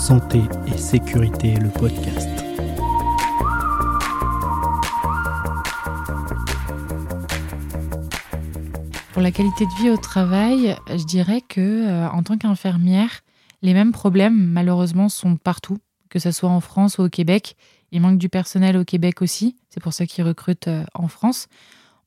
Santé et Sécurité, le podcast. Pour la qualité de vie au travail, je dirais que euh, en tant qu'infirmière, les mêmes problèmes malheureusement sont partout, que ce soit en France ou au Québec. Il manque du personnel au Québec aussi, c'est pour ça qu'ils recrutent euh, en France.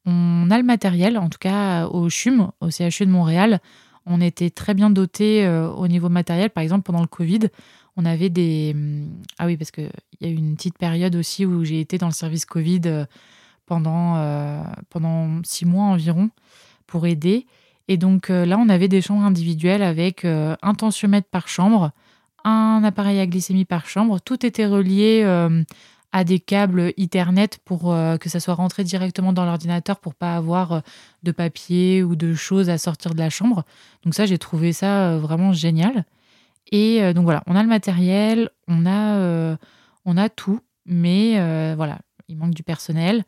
On a le matériel, en tout cas au CHUM, au CHU de Montréal, on était très bien doté euh, au niveau matériel. Par exemple, pendant le Covid, on avait des. Hum, ah oui, parce qu'il y a eu une petite période aussi où j'ai été dans le service Covid euh, pendant, euh, pendant six mois environ pour aider. Et donc là, on avait des chambres individuelles avec un tensiomètre par chambre, un appareil à glycémie par chambre. Tout était relié à des câbles Ethernet pour euh, que ça soit rentré directement dans l'ordinateur pour pas avoir euh, de papier ou de choses à sortir de la chambre. Donc ça, j'ai trouvé ça euh, vraiment génial. Et donc voilà, on a le matériel, on a, on a tout, mais voilà, il manque du personnel.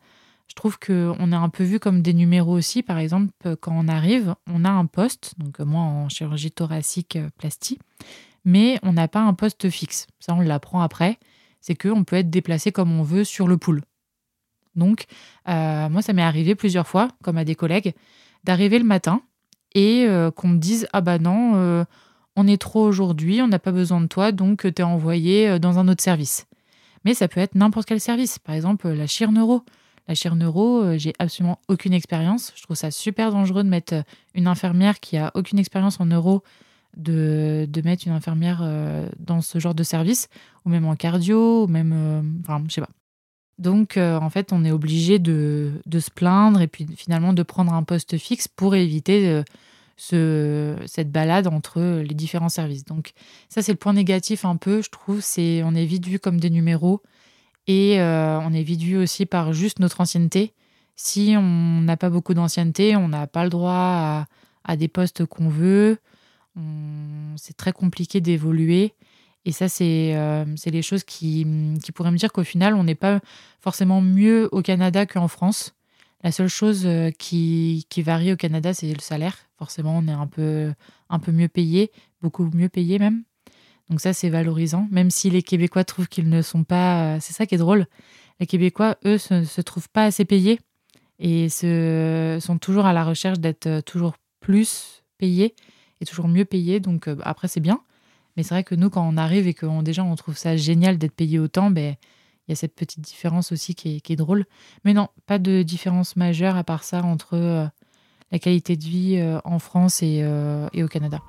Je trouve qu'on est un peu vu comme des numéros aussi. Par exemple, quand on arrive, on a un poste, donc moi en chirurgie thoracique plastique, mais on n'a pas un poste fixe. Ça, on l'apprend après c'est qu'on peut être déplacé comme on veut sur le pool. Donc, euh, moi, ça m'est arrivé plusieurs fois, comme à des collègues, d'arriver le matin et euh, qu'on me dise Ah bah non, euh, on est trop aujourd'hui, on n'a pas besoin de toi, donc tu es envoyé dans un autre service. Mais ça peut être n'importe quel service. Par exemple, la chire neuro. La chire neuro, j'ai absolument aucune expérience. Je trouve ça super dangereux de mettre une infirmière qui a aucune expérience en neuro de, de, mettre une infirmière euh, dans ce genre de service, ou même en cardio, ou même. Euh, enfin, je sais pas. Donc, euh, en fait, on est obligé de, de, se plaindre et puis finalement de prendre un poste fixe pour éviter ce, cette balade entre les différents services. Donc, ça, c'est le point négatif un peu, je trouve. c'est On est vite vu comme des numéros et on est vite vu aussi par juste notre ancienneté. Si on n'a pas beaucoup d'ancienneté, on n'a pas le droit à, à des postes qu'on veut c'est très compliqué d'évoluer. Et ça, c'est euh, les choses qui, qui, pourraient me dire qu'au final, on n'est pas forcément mieux au Canada qu'en France. La seule chose euh, qui, varie au Canada, c'est le salaire. Forcément, on est un peu, un peu mieux payé, beaucoup mieux payé même. Donc ça, c'est valorisant, même si les Québécois trouvent qu'ils ne sont pas... C'est ça qui est drôle. Les Québécois, eux, se, se trouvent pas assez payés et se, sont toujours à la recherche d'être toujours plus payés est toujours mieux payé. Donc euh, après, c'est bien. Mais c'est vrai que nous, quand on arrive et que déjà on trouve ça génial d'être payé autant, ben, il y a cette petite différence aussi qui est, drôle. Mais non, pas de différence majeure à part ça entre euh, la qualité de vie euh, en France et au Canada.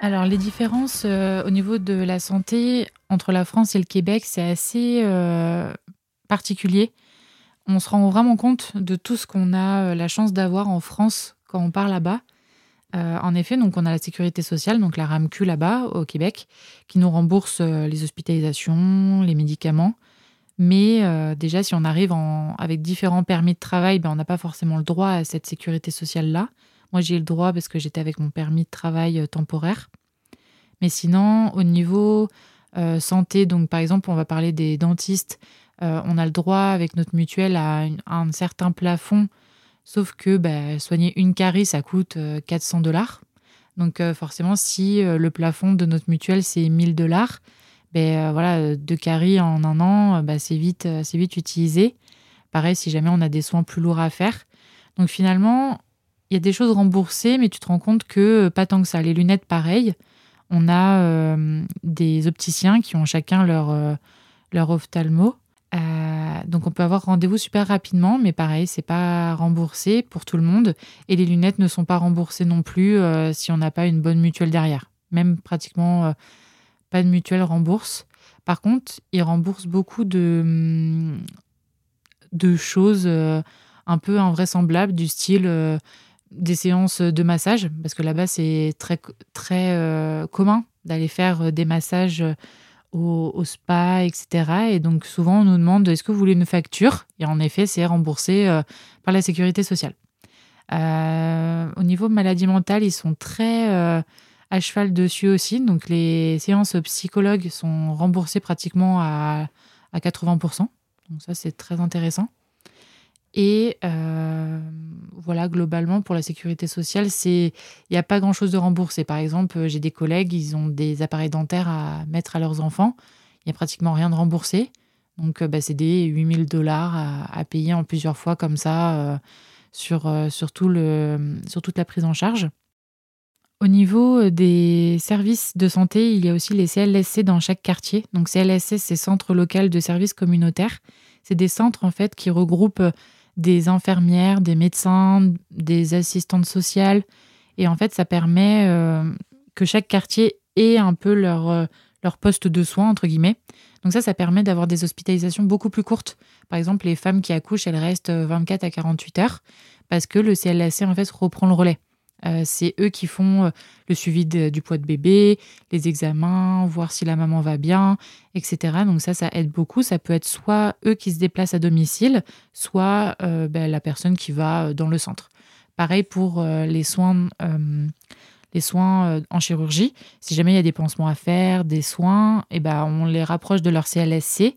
Alors les différences euh, au niveau de la santé entre la France et le Québec, c'est assez euh, particulier. On se rend vraiment compte de tout ce qu'on a euh, la chance d'avoir en France quand on part là-bas. en effet, donc on a la sécurité sociale, donc la RAMQ là-bas au Québec, qui nous rembourse les hospitalisations, les médicaments. Mais déjà, si on arrive avec différents permis de travail, ben, on n'a pas forcément le droit à cette sécurité sociale-là. Moi, j'ai le droit parce que j'étais avec mon permis de travail temporaire. Mais sinon, au niveau euh, santé, donc par exemple, on va parler des dentistes, euh, on a le droit avec notre mutuelle à, un certain plafond, sauf que bah, soigner une carie, ça coûte 400 euh, dollars. Donc forcément, si le plafond de notre mutuelle, c'est 1000 dollars, ben voilà, deux caries en un an, bah, c'est vite, vite utilisé. Pareil, si jamais on a des soins plus lourds à faire. Donc finalement, il y a des choses remboursées, mais tu te rends compte que pas tant que ça. Les lunettes, pareil on a euh, des opticiens qui ont chacun leur, euh, leur ophtalmo. Euh, donc on peut avoir rendez-vous super rapidement, mais pareil, c'est pas remboursé pour tout le monde. Et les lunettes ne sont pas remboursées non plus si on n'a pas une bonne mutuelle derrière. Même pratiquement pas de mutuelle rembourse. Par contre, ils remboursent beaucoup de, de choses un peu invraisemblables du style des séances de massage, parce que là-bas, c'est très, très euh, commun d'aller faire euh, des massages euh, au, spa, etc. Et donc, souvent, on nous demande est-ce que vous voulez une facture? Et en effet, c'est remboursé par la sécurité sociale. au niveau maladie mentale, ils sont très à cheval dessus aussi. Donc les séances psychologues sont remboursées pratiquement à, à 80%. Donc ça, c'est très intéressant. Et euh, voilà, globalement, pour la sécurité sociale, il n'y a pas grand-chose de remboursé. Par exemple, j'ai des collègues, ils ont des appareils dentaires à mettre à leurs enfants. Il n'y a pratiquement rien de remboursé. Donc, bah, c'est des 8000 dollars à, payer en plusieurs fois comme ça euh, sur, euh, sur, le, sur toute la prise en charge. Au niveau euh, des services de santé, il y a aussi les CLSC dans chaque quartier. Donc CLSC, c'est Centre local de services communautaires. C'est des centres en fait qui regroupent des infirmières, des médecins, des assistantes sociales. Et en fait, ça permet euh, que chaque quartier ait un peu leur, euh, leur poste de soins, entre guillemets. Donc ça, ça permet d'avoir des hospitalisations beaucoup plus courtes. Par exemple, les femmes qui accouchent, elles restent 24 à 48 heures parce que le CLSC, en fait, reprend le relais. Euh, c'est eux qui font euh, le suivi du poids de bébé, les examens, voir si la maman va bien, etc. Donc ça, ça aide beaucoup. Ça peut être soit eux qui se déplacent à domicile, soit euh, ben, la personne qui va dans le centre. Pareil pour les soins, les soins en chirurgie. Si jamais il y a des pansements à faire, des soins, eh ben, on les rapproche de leur CLSC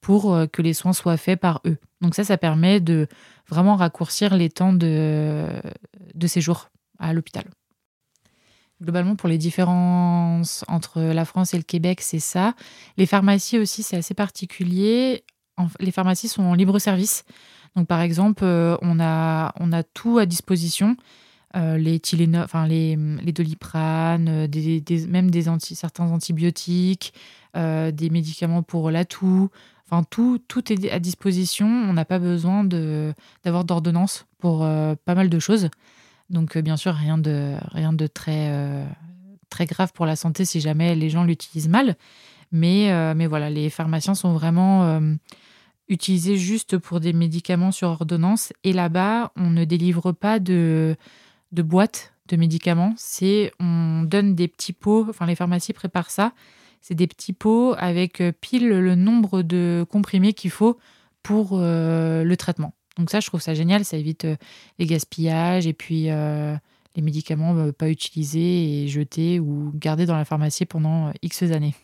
pour que les soins soient faits par eux. Donc ça, ça permet de vraiment raccourcir les temps de séjour à l'hôpital. Globalement, pour les différences entre la France et le Québec, c'est ça. Les pharmacies aussi, c'est assez particulier. Les pharmacies sont en libre service. Donc, par exemple, euh, on a, on a tout à disposition. Euh, les Tylenol, enfin les, les doliprane, euh, même des anti, certains antibiotiques, des médicaments pour la toux. Enfin, tout, tout est à disposition. On n'a pas besoin d'avoir d'ordonnance pour pas mal de choses. Donc, euh, bien sûr, rien de, rien de très, euh, très grave pour la santé si jamais les gens l'utilisent mal. Mais, euh, mais voilà, les pharmaciens sont vraiment utilisés juste pour des médicaments sur ordonnance. Et là-bas, on ne délivre pas de, de boîtes de médicaments. C'est on donne des petits pots, enfin les pharmacies préparent ça. C'est des petits pots avec pile le nombre de comprimés qu'il faut pour le traitement. Donc ça, je trouve ça génial, ça évite euh, les gaspillages et puis euh, les médicaments euh, pas utilisés et jetés ou gardés dans la pharmacie pendant X années.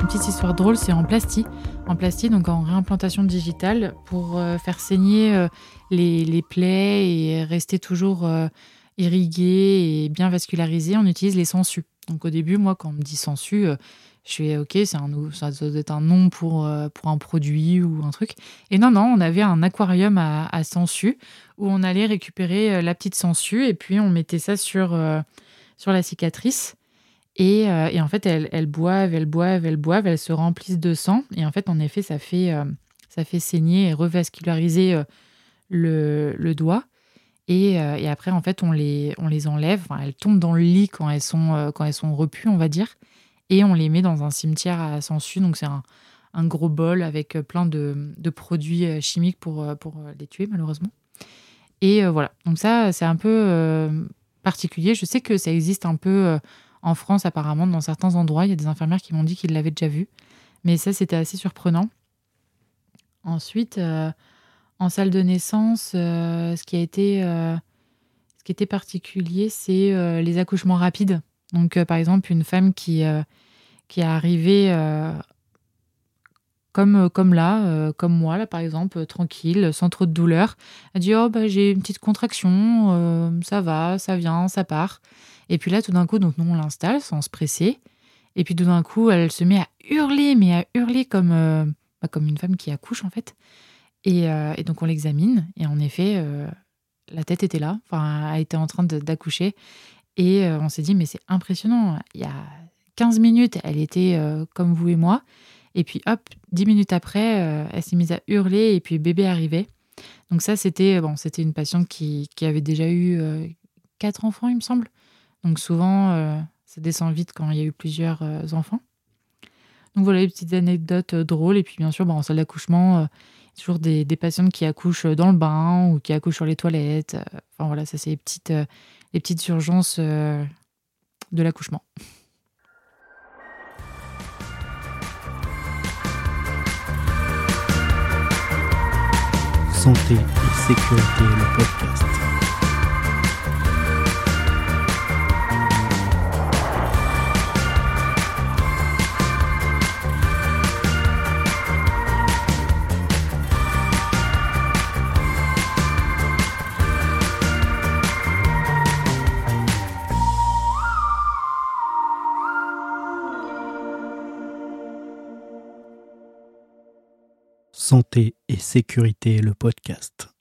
Une petite histoire drôle, c'est en plastique en plastique, donc en réimplantation digitale, pour euh, faire saigner euh, les, plaies et rester toujours euh, irrigué et bien vascularisé, on utilise les sangsues. Donc au début, moi, quand on me dit sangsues, je suis ok, c'est un, ça doit être un nom pour, un produit ou un truc. Et non, non, on avait un aquarium à, à où on allait récupérer la petite sangsue et puis on mettait ça sur, sur la cicatrice. Euh, et, en fait, elles, boivent, elles boivent, elles boivent, elles se remplissent de sang. Et en fait, en effet, ça fait, euh, ça fait saigner et revasculariser euh, le, doigt. Et, après, en fait, on les, on les enlève. elles tombent dans le lit quand elles sont, quand elles sont repues, on va dire. Et on les met dans un cimetière à Sansu. Donc, c'est un, gros bol avec plein de, de produits chimiques pour, pour les tuer, malheureusement. Et voilà. Donc, ça, c'est un peu particulier. Je sais que ça existe un peu en France, apparemment, dans certains endroits, il y a des infirmières qui m'ont dit qu'ils l'avaient déjà vu. Mais ça, c'était assez surprenant. Ensuite, euh, en salle de naissance, euh, ce, qui a été, euh, était particulier, c'est les accouchements rapides. Donc, par exemple, une femme qui, qui est arrivée comme, là, comme moi, là, par exemple, tranquille, sans trop de douleur. Elle dit Oh, bah, j'ai une petite contraction, ça va, ça vient, ça part. Et puis là, tout d'un coup, donc nous, on l'installe sans se presser. Et puis tout d'un coup, elle se met à hurler, mais à hurler comme, euh, bah, comme une femme qui accouche, en fait. Et, euh, donc, on l'examine. Et en effet, euh, la tête était là. Enfin, elle était en train d'accoucher. Et on s'est dit, mais c'est impressionnant. Il y a 15 minutes, elle était comme vous et moi. Et puis, hop, 10 minutes après, elle s'est mise à hurler. Et puis, bébé arrivait. Donc, ça, c'était bon, une patiente qui, qui avait déjà eu quatre enfants, il me semble. Donc souvent, euh, ça descend vite quand il y a eu plusieurs euh, enfants. Donc voilà les petites anecdotes euh, drôles. Et puis bien sûr, bah, en salle d'accouchement, toujours des, des, patientes qui accouchent dans le bain ou qui accouchent sur les toilettes. Enfin voilà, ça c'est les petites, les petites urgences de l'accouchement. Santé et sécurité, le podcast. Santé et sécurité, le podcast.